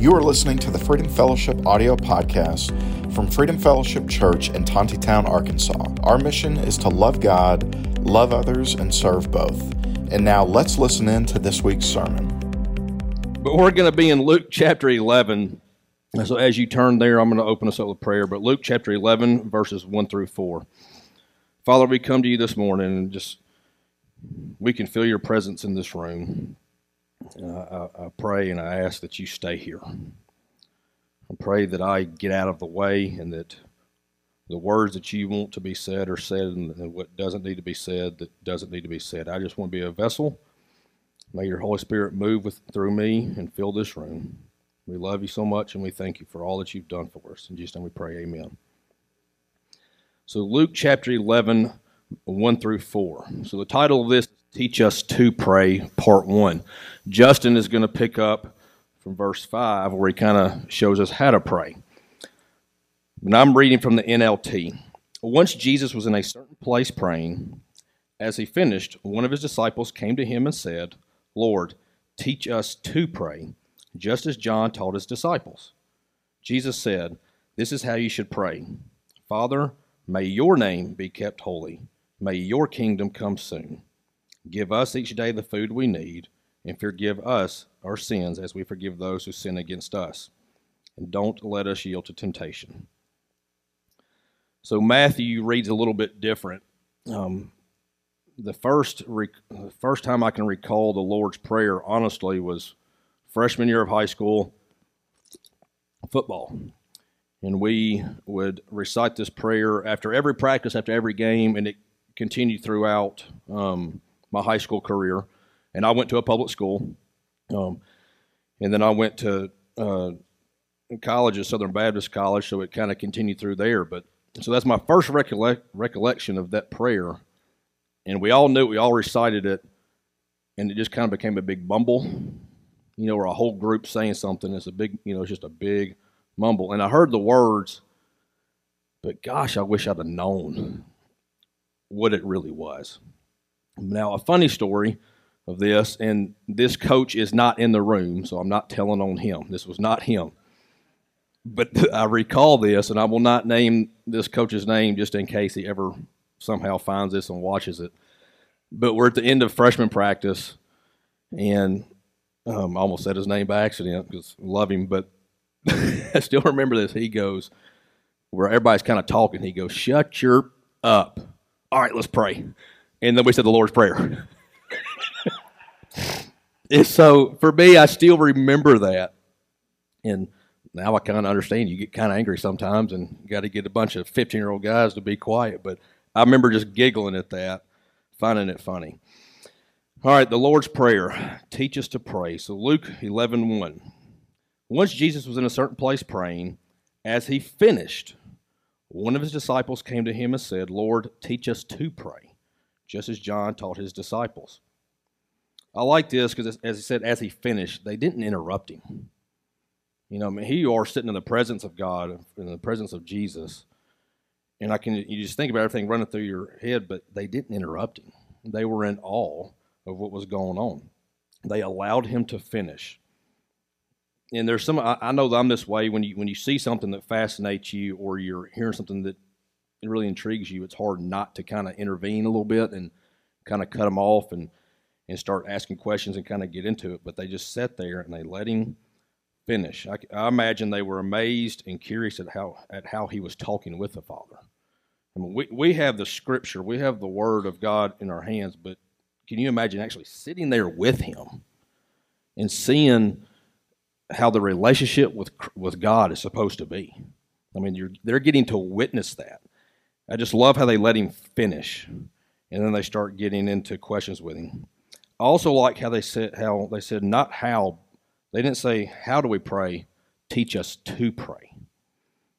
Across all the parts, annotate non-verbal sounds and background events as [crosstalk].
You are listening to the Freedom Fellowship audio podcast from Freedom Fellowship Church in Tontitown, Arkansas. Our mission is to love God, love others, and serve both. And now let's listen in to this week's sermon. But we're going to be in Luke chapter 11. So as you turn there, I'm going to open us up with prayer. But Luke chapter 11, verses 1 through 4. Father, we come to you this morning and just we can feel your presence in this room. I, I, pray and I ask that you stay here. I pray that I get out of the way and that the words that you want to be said are said and what doesn't need to be said that doesn't need to be said. I just want to be a vessel. May your Holy Spirit move with, through me and fill this room. We love you so much and we thank you for all that you've done for us. In Jesus' name we pray, amen. So, Luke chapter 11, 1 through 4. So, the title of this Teach Us to Pray, Part 1. Justin is going to pick up from verse 5, where he kind of shows us how to pray. And I'm reading from the NLT. Once Jesus was in a certain place praying. As he finished, one of his disciples came to him and said, Lord, teach us to pray, just as John taught his disciples. Jesus said, This is how you should pray Father, may your name be kept holy, may your kingdom come soon. Give us each day the food we need, and forgive us our sins as we forgive those who sin against us. And don't let us yield to temptation. So Matthew reads a little bit different. Um, the first rec- first time I can recall the Lord's Prayer, honestly, was freshman year of high school football, and we would recite this prayer after every practice, after every game, and it continued throughout. Um, my high school career, and I went to a public school, um, and then I went to uh, college at Southern Baptist College, so it kind of continued through there. But so that's my first recollect, recollection of that prayer, and we all knew we all recited it, and it just kind of became a big mumble, you know, or a whole group saying something. It's a big, you know, it's just a big mumble, and I heard the words, but gosh, I wish I'd have known what it really was. Now, a funny story of this, and this coach is not in the room, so I'm not telling on him. This was not him. But [laughs] I recall this, and I will not name this coach's name just in case he ever somehow finds this and watches it. But we're at the end of freshman practice, and um, I almost said his name by accident because I love him, but [laughs] I still remember this. He goes, where everybody's kind of talking, he goes, Shut your up. All right, let's pray and then we said the Lord's Prayer. and so for me, I still remember that. And now I kind of understand. You get kind of angry sometimes, and you got to get a bunch of 15 year old guys to be quiet. But I remember just giggling at that, finding it funny. All right, the Lord's Prayer. Teach us to pray. So Luke 11 1. Once Jesus was in a certain place praying, as he finished, one of his disciples came to him and said, Lord, teach us to pray just as John taught his disciples. I like this because, as he said, as he finished, they didn't interrupt him. You know, I mean, here you are sitting in the presence of God, in the presence of Jesus, and I can you just think about everything running through your head, but they didn't interrupt him. They were in awe of what was going on. They allowed him to finish. And there's some I, I know that I'm this way when you when you see something that fascinates you, or you're hearing something that it really intrigues you, it's hard not to kind of intervene a little bit and kind of cut them off and and start asking questions and kind of get into it. But they just sat there and they let him finish. I, I imagine they were amazed and curious at how at how he was talking with the Father. I mean, we we have the Scripture, we have the Word of God in our hands, but can you imagine actually sitting there with him and seeing how the relationship with with God is supposed to be? I mean, you're, they're getting to witness that. I just love how they let him finish, and then they start getting into questions with him. I also like how they said how they said not how they didn't say how do we pray, teach us to pray.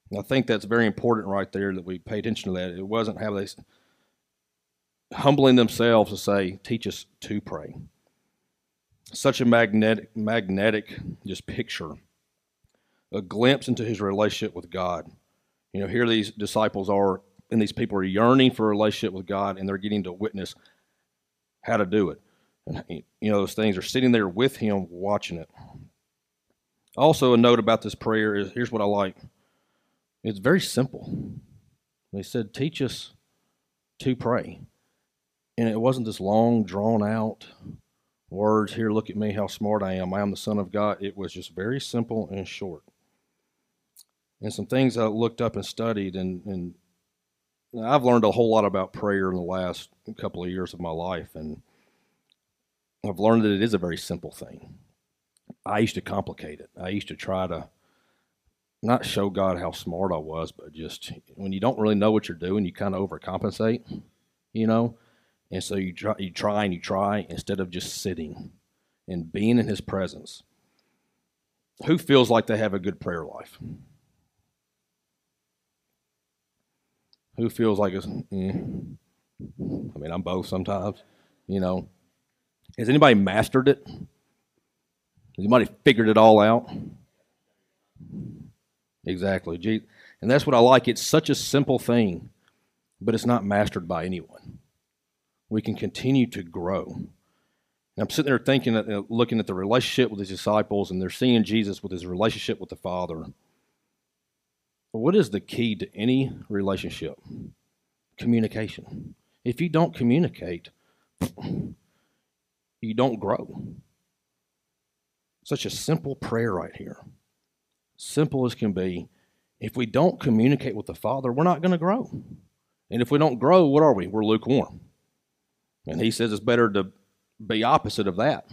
And I think that's very important right there that we pay attention to that. It wasn't how they humbling themselves to say teach us to pray. Such a magnetic magnetic just picture, a glimpse into his relationship with God. You know, here these disciples are and these people are yearning for a relationship with God, and they're getting to witness how to do it. And you know, those things are sitting there with Him, watching it. Also, a note about this prayer is here's what I like it's very simple. They said, Teach us to pray. And it wasn't this long, drawn out words here, look at me, how smart I am. I am the Son of God. It was just very simple and short. And some things I looked up and studied, and, and I've learned a whole lot about prayer in the last couple of years of my life. And I've learned that it is a very simple thing. I used to complicate it. I used to try to not show God how smart I was, but just when you don't really know what you're doing, you kind of overcompensate, you know. And so you try, you try and you try instead of just sitting and being in His presence. Who feels like they have a good prayer life? Who feels like it's? Mm, I mean, I'm both sometimes, you know. Has anybody mastered it? Has anybody figured it all out? Exactly. And that's what I like. It's such a simple thing, but it's not mastered by anyone. We can continue to grow. And I'm sitting there thinking, uh, looking at the relationship with his disciples, and they're seeing Jesus with his relationship with the Father. What is the key to any relationship? Communication. If you don't communicate, [sniffs] you don't grow. Such a simple prayer right here simple as can be, if we don't communicate with the Father, we're not going to grow. And if we don't grow, what are we? We're lukewarm. And he says it's better to be opposite of that.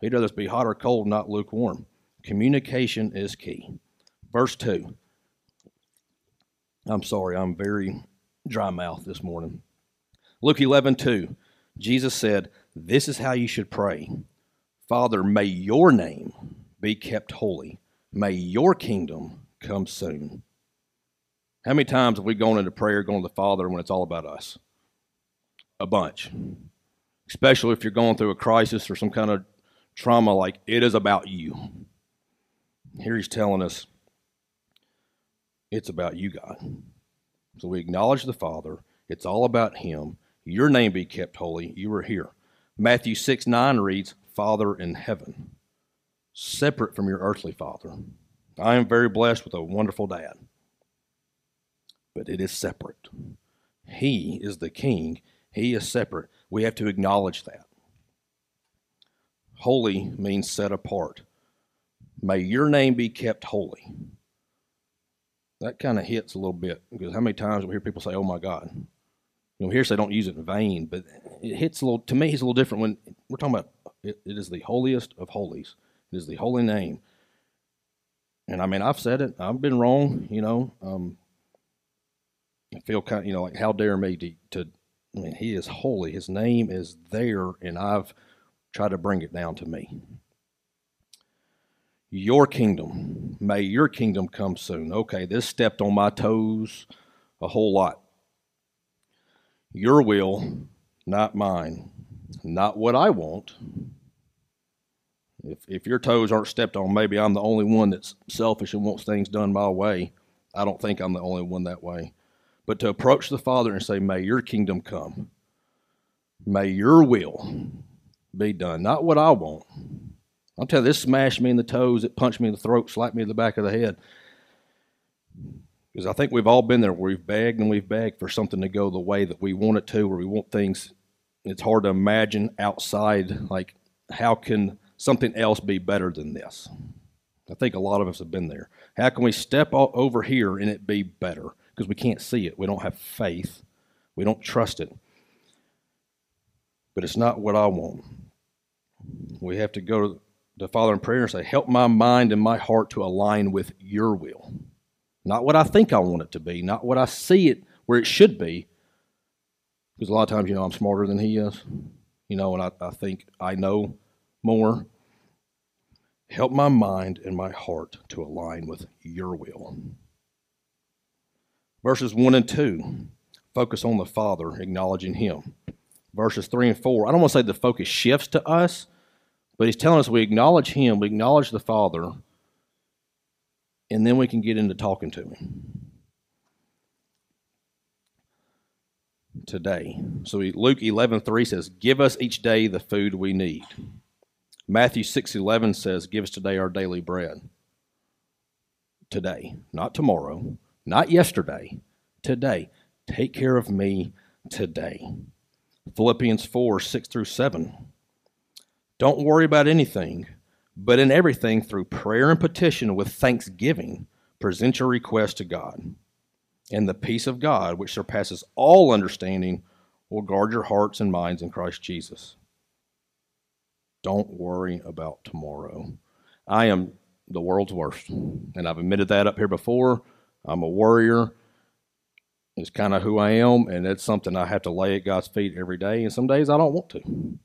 He'd rather be hot or cold, not lukewarm. Communication is key. Verse 2. I'm sorry, I'm very dry mouth this morning. Luke 11, 2. Jesus said, This is how you should pray Father, may your name be kept holy May your kingdom come soon. How many times have we gone into prayer, going to the Father when it's all about us? A bunch. Especially if you're going through a crisis or some kind of trauma, like it is about you. Here he's telling us it's about you, God. So we acknowledge the Father. It's all about Him. Your name be kept holy. You are here. Matthew 6 9 reads, Father in heaven separate from your earthly father. I am very blessed with a wonderful dad, but it is separate. He is the king, he is separate. We have to acknowledge that. Holy means set apart. May your name be kept holy. That kind of hits a little bit because how many times we hear people say, "Oh my God," you know, here say don't use it in vain, but it hits a little. To me, it's a little different when we're talking about it, it is the holiest of holies. It is the holy name. And I mean, I've said it. I've been wrong. You know, um, I feel kind of, you know, like how dare me to, to, I mean, he is holy. His name is there, and I've tried to bring it down to me. Your kingdom, may your kingdom come soon. Okay, this stepped on my toes a whole lot. Your will, not mine. Not what I want, if if your toes aren't stepped on, maybe I'm the only one that's selfish and wants things done my way. I don't think I'm the only one that way. But to approach the Father and say, May your kingdom come. May your will be done. Not what I want. I'll tell you, this smashed me in the toes, it punched me in the throat, slapped me in the back of the head. Because I think we've all been there where we've begged and we've begged for something to go the way that we want it to, where we want things. It's hard to imagine outside, like, how can something else be better than this? I think a lot of us have been there. How can we step over here and it be better? Because we can't see it. We don't have faith. We don't trust it. But it's not what I want. We have to go to the Father in prayer and say, Help my mind and my heart to align with your will. Not what I think I want it to be, not what I see it where it should be. Because a lot of times, you know, I'm smarter than he is. You know, and I, I think I know more. Help my mind and my heart to align with your will. Verses 1 and 2 focus on the Father, acknowledging Him. Verses 3 and 4, I don't want to say the focus shifts to us, but He's telling us we acknowledge Him, we acknowledge the Father, and then we can get into talking to Him. Today. So Luke 11 3 says, Give us each day the food we need. Matthew 6:11 says, "Give us today our daily bread." today, not tomorrow, not yesterday, today. Take care of me today. Philippians 4 6 through 7. Don't worry about anything, but in everything, through prayer and petition with thanksgiving, present your request to God. And the peace of God, which surpasses all understanding, will guard your hearts and minds in Christ Jesus. Don't worry about tomorrow. I am the world's worst, and I've admitted that up here before. I'm a worrier. It's kind of who I am, and it's something I have to lay at God's feet every day. And some days I don't want to.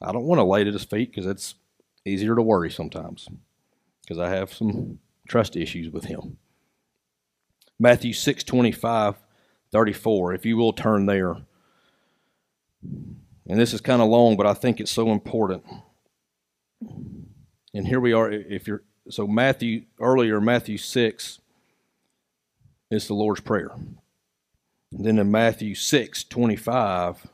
I don't want to lay it at His feet because it's easier to worry sometimes because I have some trust issues with Him. Matthew 6 25, 34. If you will turn there. And this is kind of long, but I think it's so important. And here we are. If you're so Matthew earlier, Matthew six is the Lord's Prayer. And then in Matthew six twenty five,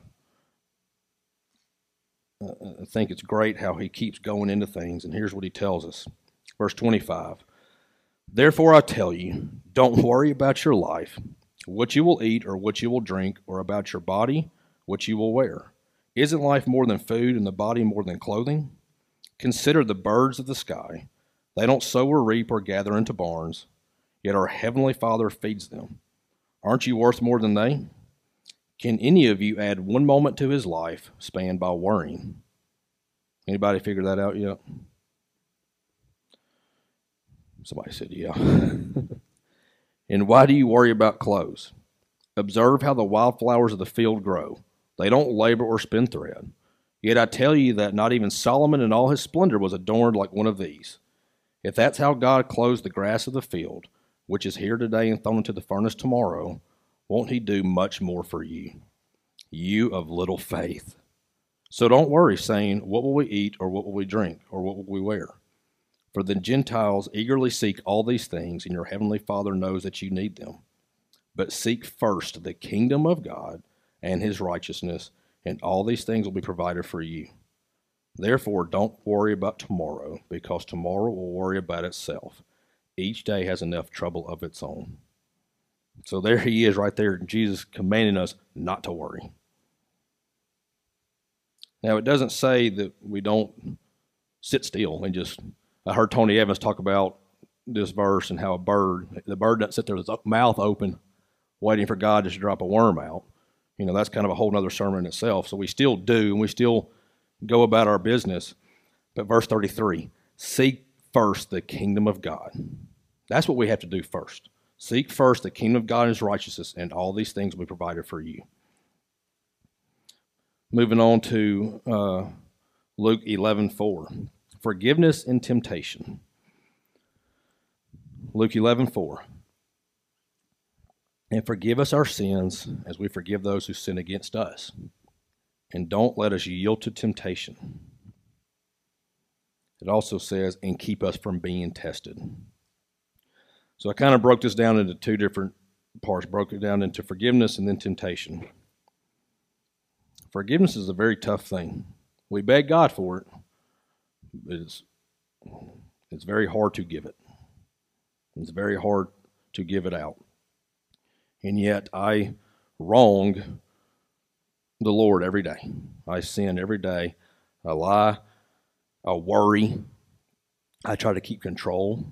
I think it's great how he keeps going into things. And here's what he tells us, verse twenty five. Therefore I tell you, don't worry about your life, what you will eat or what you will drink, or about your body, what you will wear. Isn't life more than food and the body more than clothing? Consider the birds of the sky. They don't sow or reap or gather into barns, yet our heavenly Father feeds them. Aren't you worth more than they? Can any of you add one moment to his life spanned by worrying? Anybody figure that out yet? Somebody said, yeah. [laughs] and why do you worry about clothes? Observe how the wildflowers of the field grow. They don't labor or spin thread. Yet I tell you that not even Solomon in all his splendor was adorned like one of these. If that's how God clothes the grass of the field, which is here today and thrown into the furnace tomorrow, won't he do much more for you? You of little faith. So don't worry, saying, What will we eat, or what will we drink, or what will we wear? For the Gentiles eagerly seek all these things, and your heavenly Father knows that you need them. But seek first the kingdom of God and his righteousness, and all these things will be provided for you. Therefore, don't worry about tomorrow, because tomorrow will worry about itself. Each day has enough trouble of its own. So there he is, right there, Jesus commanding us not to worry. Now, it doesn't say that we don't sit still and just I heard Tony Evans talk about this verse and how a bird, the bird doesn't sit there with its mouth open, waiting for God just to drop a worm out. You know, that's kind of a whole other sermon in itself. So we still do, and we still go about our business. But verse 33 seek first the kingdom of God. That's what we have to do first. Seek first the kingdom of God and his righteousness, and all these things will be provided for you. Moving on to uh, Luke 11 4 forgiveness and temptation. Luke 11, 4. And forgive us our sins as we forgive those who sin against us. And don't let us yield to temptation. It also says, and keep us from being tested. So I kind of broke this down into two different parts, broke it down into forgiveness and then temptation. Forgiveness is a very tough thing. We beg God for it, but it's it's very hard to give it. It's very hard to give it out. And yet I wrong the Lord every day. I sin every day. I lie. I worry. I try to keep control.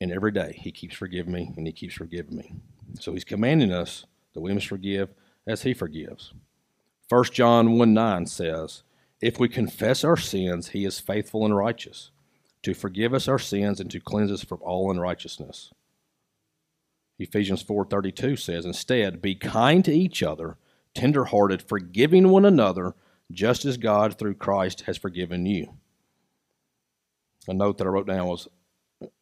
And every day He keeps forgiving me and He keeps forgiving me. So He's commanding us that we must forgive as He forgives. 1 John 1 9 says, if we confess our sins, he is faithful and righteous to forgive us our sins and to cleanse us from all unrighteousness. Ephesians 4:32 says, "Instead, be kind to each other, tender-hearted, forgiving one another, just as God through Christ has forgiven you." A note that I wrote down was,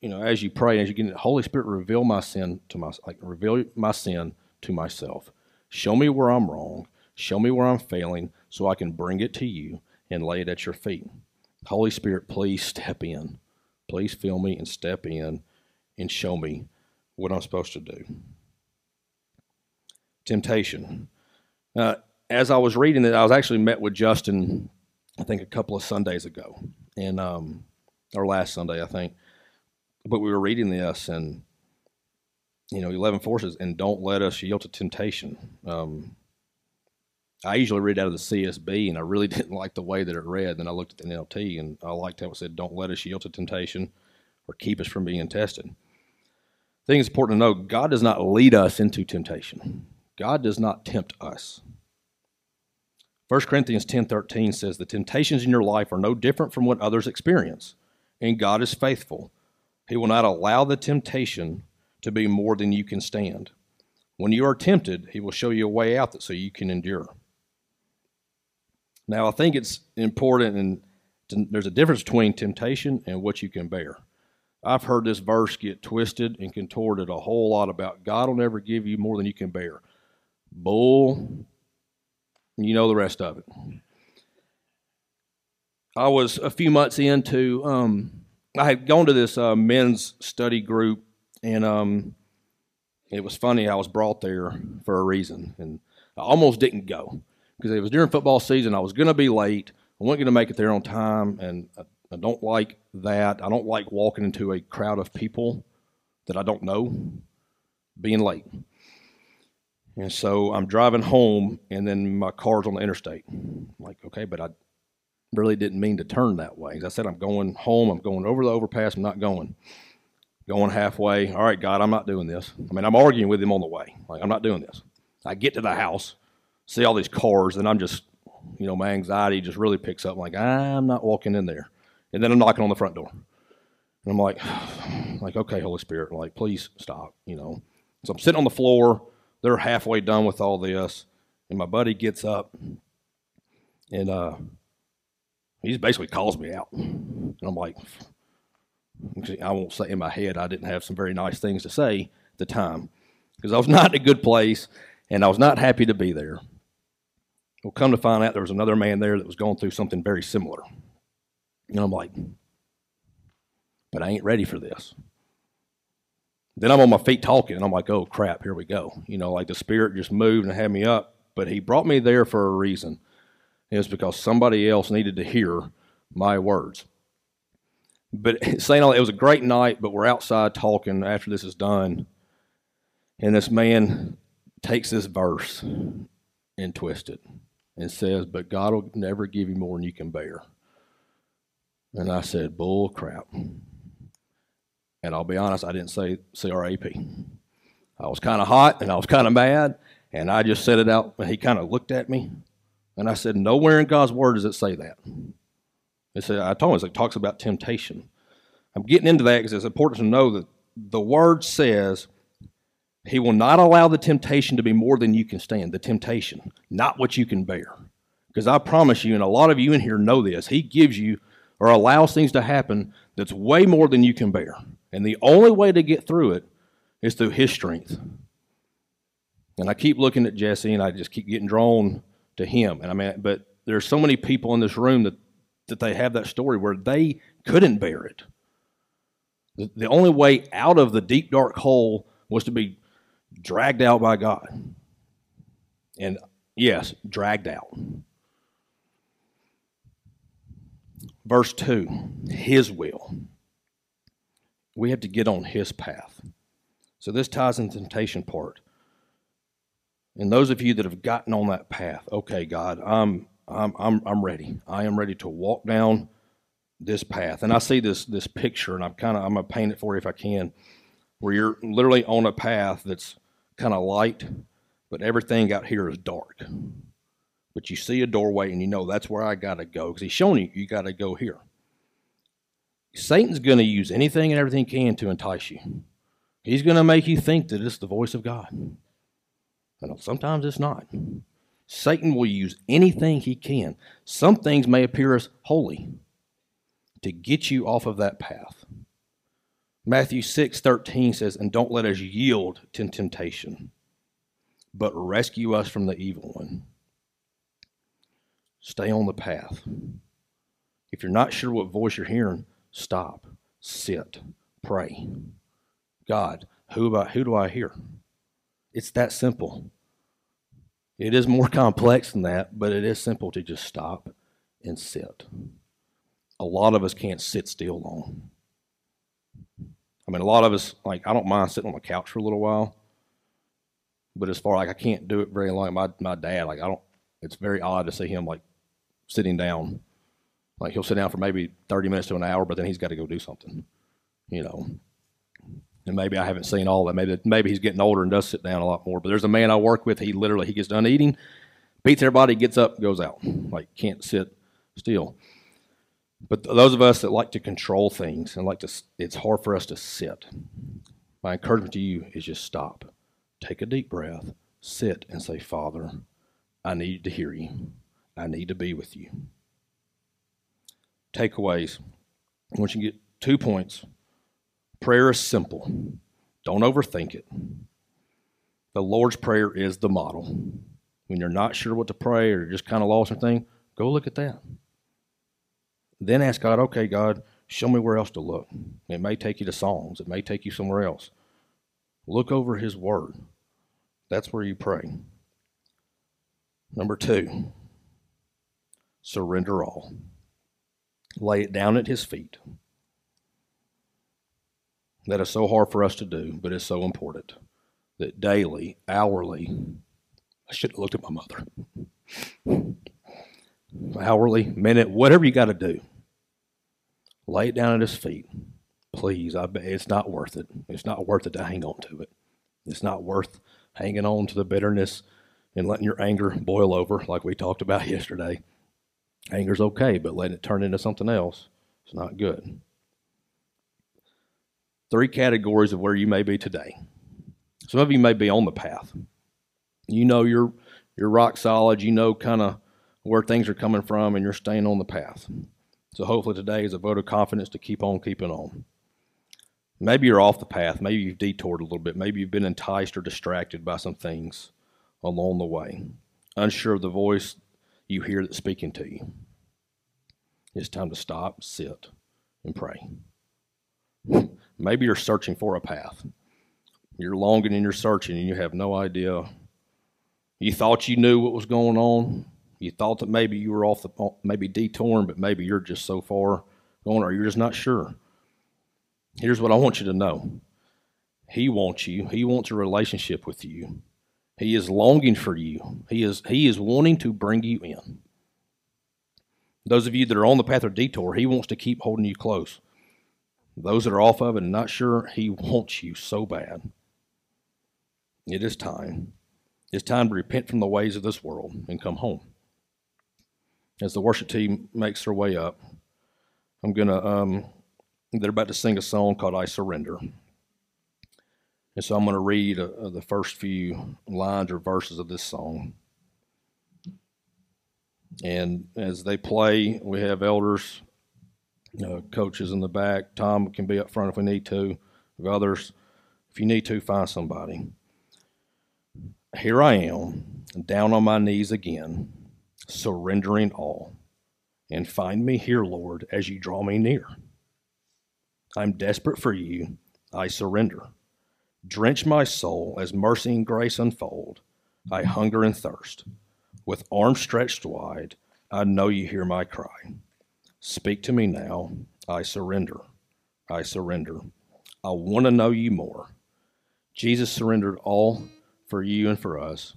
you know, as you pray, as you get, Holy Spirit, reveal my sin to my, like reveal my sin to myself. Show me where I'm wrong. Show me where I'm failing, so I can bring it to you and lay it at your feet. Holy Spirit, please step in. Please fill me and step in and show me what I'm supposed to do. Temptation. Uh, as I was reading it, I was actually met with Justin, I think a couple of Sundays ago, and um, or last Sunday, I think. But we were reading this, and you know, eleven forces, and don't let us yield to temptation. Um, I usually read out of the CSB, and I really [laughs] didn't like the way that it read. Then I looked at the NLT, and I liked how it said, "Don't let us yield to temptation, or keep us from being tested." I think it's important to know God does not lead us into temptation. God does not tempt us. 1 Corinthians 10:13 says the temptations in your life are no different from what others experience, and God is faithful. He will not allow the temptation to be more than you can stand. When you are tempted, he will show you a way out that so you can endure. Now, I think it's important and there's a difference between temptation and what you can bear. I've heard this verse get twisted and contorted a whole lot about God will never give you more than you can bear. Bull, you know the rest of it. I was a few months into, um, I had gone to this uh, men's study group, and um, it was funny. I was brought there for a reason, and I almost didn't go because it was during football season. I was going to be late. I wasn't going to make it there on time, and I, I don't like that. I don't like walking into a crowd of people that I don't know, being late. And so I'm driving home, and then my car's on the interstate. I'm like, okay, but I really didn't mean to turn that way. As I said, I'm going home. I'm going over the overpass. I'm not going. Going halfway. All right, God, I'm not doing this. I mean, I'm arguing with him on the way. Like, I'm not doing this. I get to the house, see all these cars, and I'm just, you know, my anxiety just really picks up. I'm like, I'm not walking in there. And then I'm knocking on the front door. And I'm like, [sighs] like, okay, Holy Spirit, like, please stop, you know. So I'm sitting on the floor. They're halfway done with all this. And my buddy gets up and uh, he just basically calls me out. And I'm like, I won't say in my head I didn't have some very nice things to say at the time because I was [laughs] not in a good place and I was not happy to be there. Well, come to find out there was another man there that was going through something very similar. And I'm like, but I ain't ready for this. Then I'm on my feet talking, and I'm like, oh crap, here we go. You know, like the Spirit just moved and had me up, but He brought me there for a reason. It's because somebody else needed to hear my words. But [laughs] saying all that, it was a great night, but we're outside talking after this is done. And this man takes this verse and twists it and says, But God will never give you more than you can bear. And I said, Bull crap. And I'll be honest, I didn't say CRAP. I was kind of hot and I was kind of mad, and I just said it out. And he kind of looked at me, and I said, Nowhere in God's word does it say that. It said, I told him it talks about temptation. I'm getting into that because it's important to know that the word says he will not allow the temptation to be more than you can stand, the temptation, not what you can bear. Because I promise you, and a lot of you in here know this, he gives you or allows things to happen that's way more than you can bear. And the only way to get through it is through his strength. And I keep looking at Jesse and I just keep getting drawn to him. And I mean, but there's so many people in this room that, that they have that story where they couldn't bear it. The, the only way out of the deep, dark hole was to be dragged out by God. And yes, dragged out. Verse 2 His will. We have to get on His path. So this ties into temptation part. And those of you that have gotten on that path, okay, God, I'm I'm I'm I'm ready. I am ready to walk down this path. And I see this this picture, and I'm kind of I'm gonna paint it for you if I can, where you're literally on a path that's kind of light, but everything out here is dark. But you see a doorway, and you know that's where I gotta go because He's showing you you gotta go here. Satan's going to use anything and everything he can to entice you. He's going to make you think that it's the voice of God. Sometimes it's not. Satan will use anything he can. Some things may appear as holy to get you off of that path. Matthew 6 13 says, And don't let us yield to temptation, but rescue us from the evil one. Stay on the path. If you're not sure what voice you're hearing, stop, sit, pray. God, who, about, who do I hear? It's that simple. It is more [laughs] complex than that, but it is simple to just stop and sit. A lot of us can't sit still long. I mean, a lot of us, like, I don't mind sitting on the couch for a little while, but as far like I can't do it very long. My my dad, like, I don't. It's very odd to see him like sitting down. Like he'll sit down for maybe thirty minutes to an hour, but then he's got to go do something, you know. And maybe I haven't seen all that. Maybe maybe he's getting older and does sit down a lot more. But there's a man I work with. He literally he gets done eating, beats everybody, gets up, goes out. Like can't sit still. But those of us that like to control things and like to, it's hard for us to sit. My encouragement to you is just stop, take a deep breath, sit, and say, Father, I need to hear you. I need to be with you. Takeaways. Once you to get two points, prayer is simple. Don't overthink it. The Lord's Prayer is the model. When you're not sure what to pray or you're just kind of lost or thing, go look at that. Then ask God, okay, God, show me where else to look. It may take you to Psalms, it may take you somewhere else. Look over His Word. That's where you pray. Number two, surrender all. Lay it down at His feet. That is so hard for us to do, but it's so important that daily, hourly, I should have looked at my mother. Hourly, minute, whatever you got to do Lay it down at his feet. Please, I bet it's not worth it. It's not worth it to hang on to it. It's not worth hanging on to the bitterness and letting your anger boil over like we talked about [laughs] yesterday. Anger's okay, but letting it turn into something else, it's not good. Three categories of where you may be today. Some of you may be on the path. You know you're you're rock solid, you know kind of where things are coming from and you're staying on the path. So hopefully today is a vote of confidence to keep on keeping on. Maybe you're off the path. Maybe you've detoured a little bit. Maybe you've been enticed or distracted by some things along the way, unsure of the voice you hear that's speaking to you. It's time to stop, sit, and pray. [laughs] Maybe you're searching for a path. You're longing and you're searching and you have no idea. You thought you knew what was going on, you thought that maybe you were off the maybe detouring, but maybe you're just so far going, or you're just not sure. Here's what I want you to know. He wants you. He wants a relationship with you. He is longing for you. He is he is wanting to bring you in. Those of you that are on the path of detour, he wants to keep holding you close. Those that are off of it and not sure, he wants you so bad. It is time. It's time to repent from the ways of this world and come home as the worship team makes their way up, I'm gonna um, they're about to sing a song called "I Surrender," and so I'm going to read uh, the first few lines or verses of this song. And as they play, we have elders, uh, coaches in the back. Tom can be up front if we need to. If others, if you need to, find somebody. Here I am, down on my knees again surrendering all. And find me here, Lord, as you draw me near. I'm desperate for you. I surrender. Drench my soul as mercy and grace unfold. I hunger and thirst. With arms stretched wide, I know you hear my cry. Speak to me now. I surrender. I surrender. I want to know you more. Jesus surrendered all for you and for us.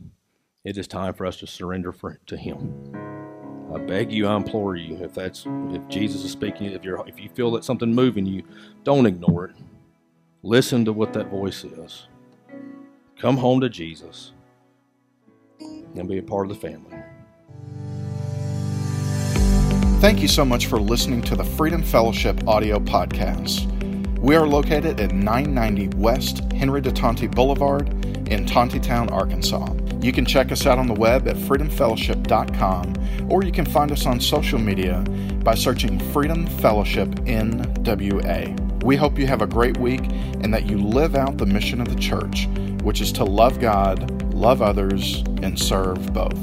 It is time for us to surrender for, to Him. I beg you, I implore you, if that's if Jesus is speaking, if you're if you feel that something moving you, don't ignore it. Listen to what that voice is. Come home to Jesus and be a part of the family. Thank you so much for listening to the Freedom Fellowship audio podcast. We are located at 990 West Henry de Tonti Boulevard in Tontitown, Arkansas. You can check us out on the web at freedomfellowship.com or you can find us on social media by searching Freedom Fellowship NWA. We hope you have a great week and that you live out the mission of the church, which is to love God, love others, and serve both.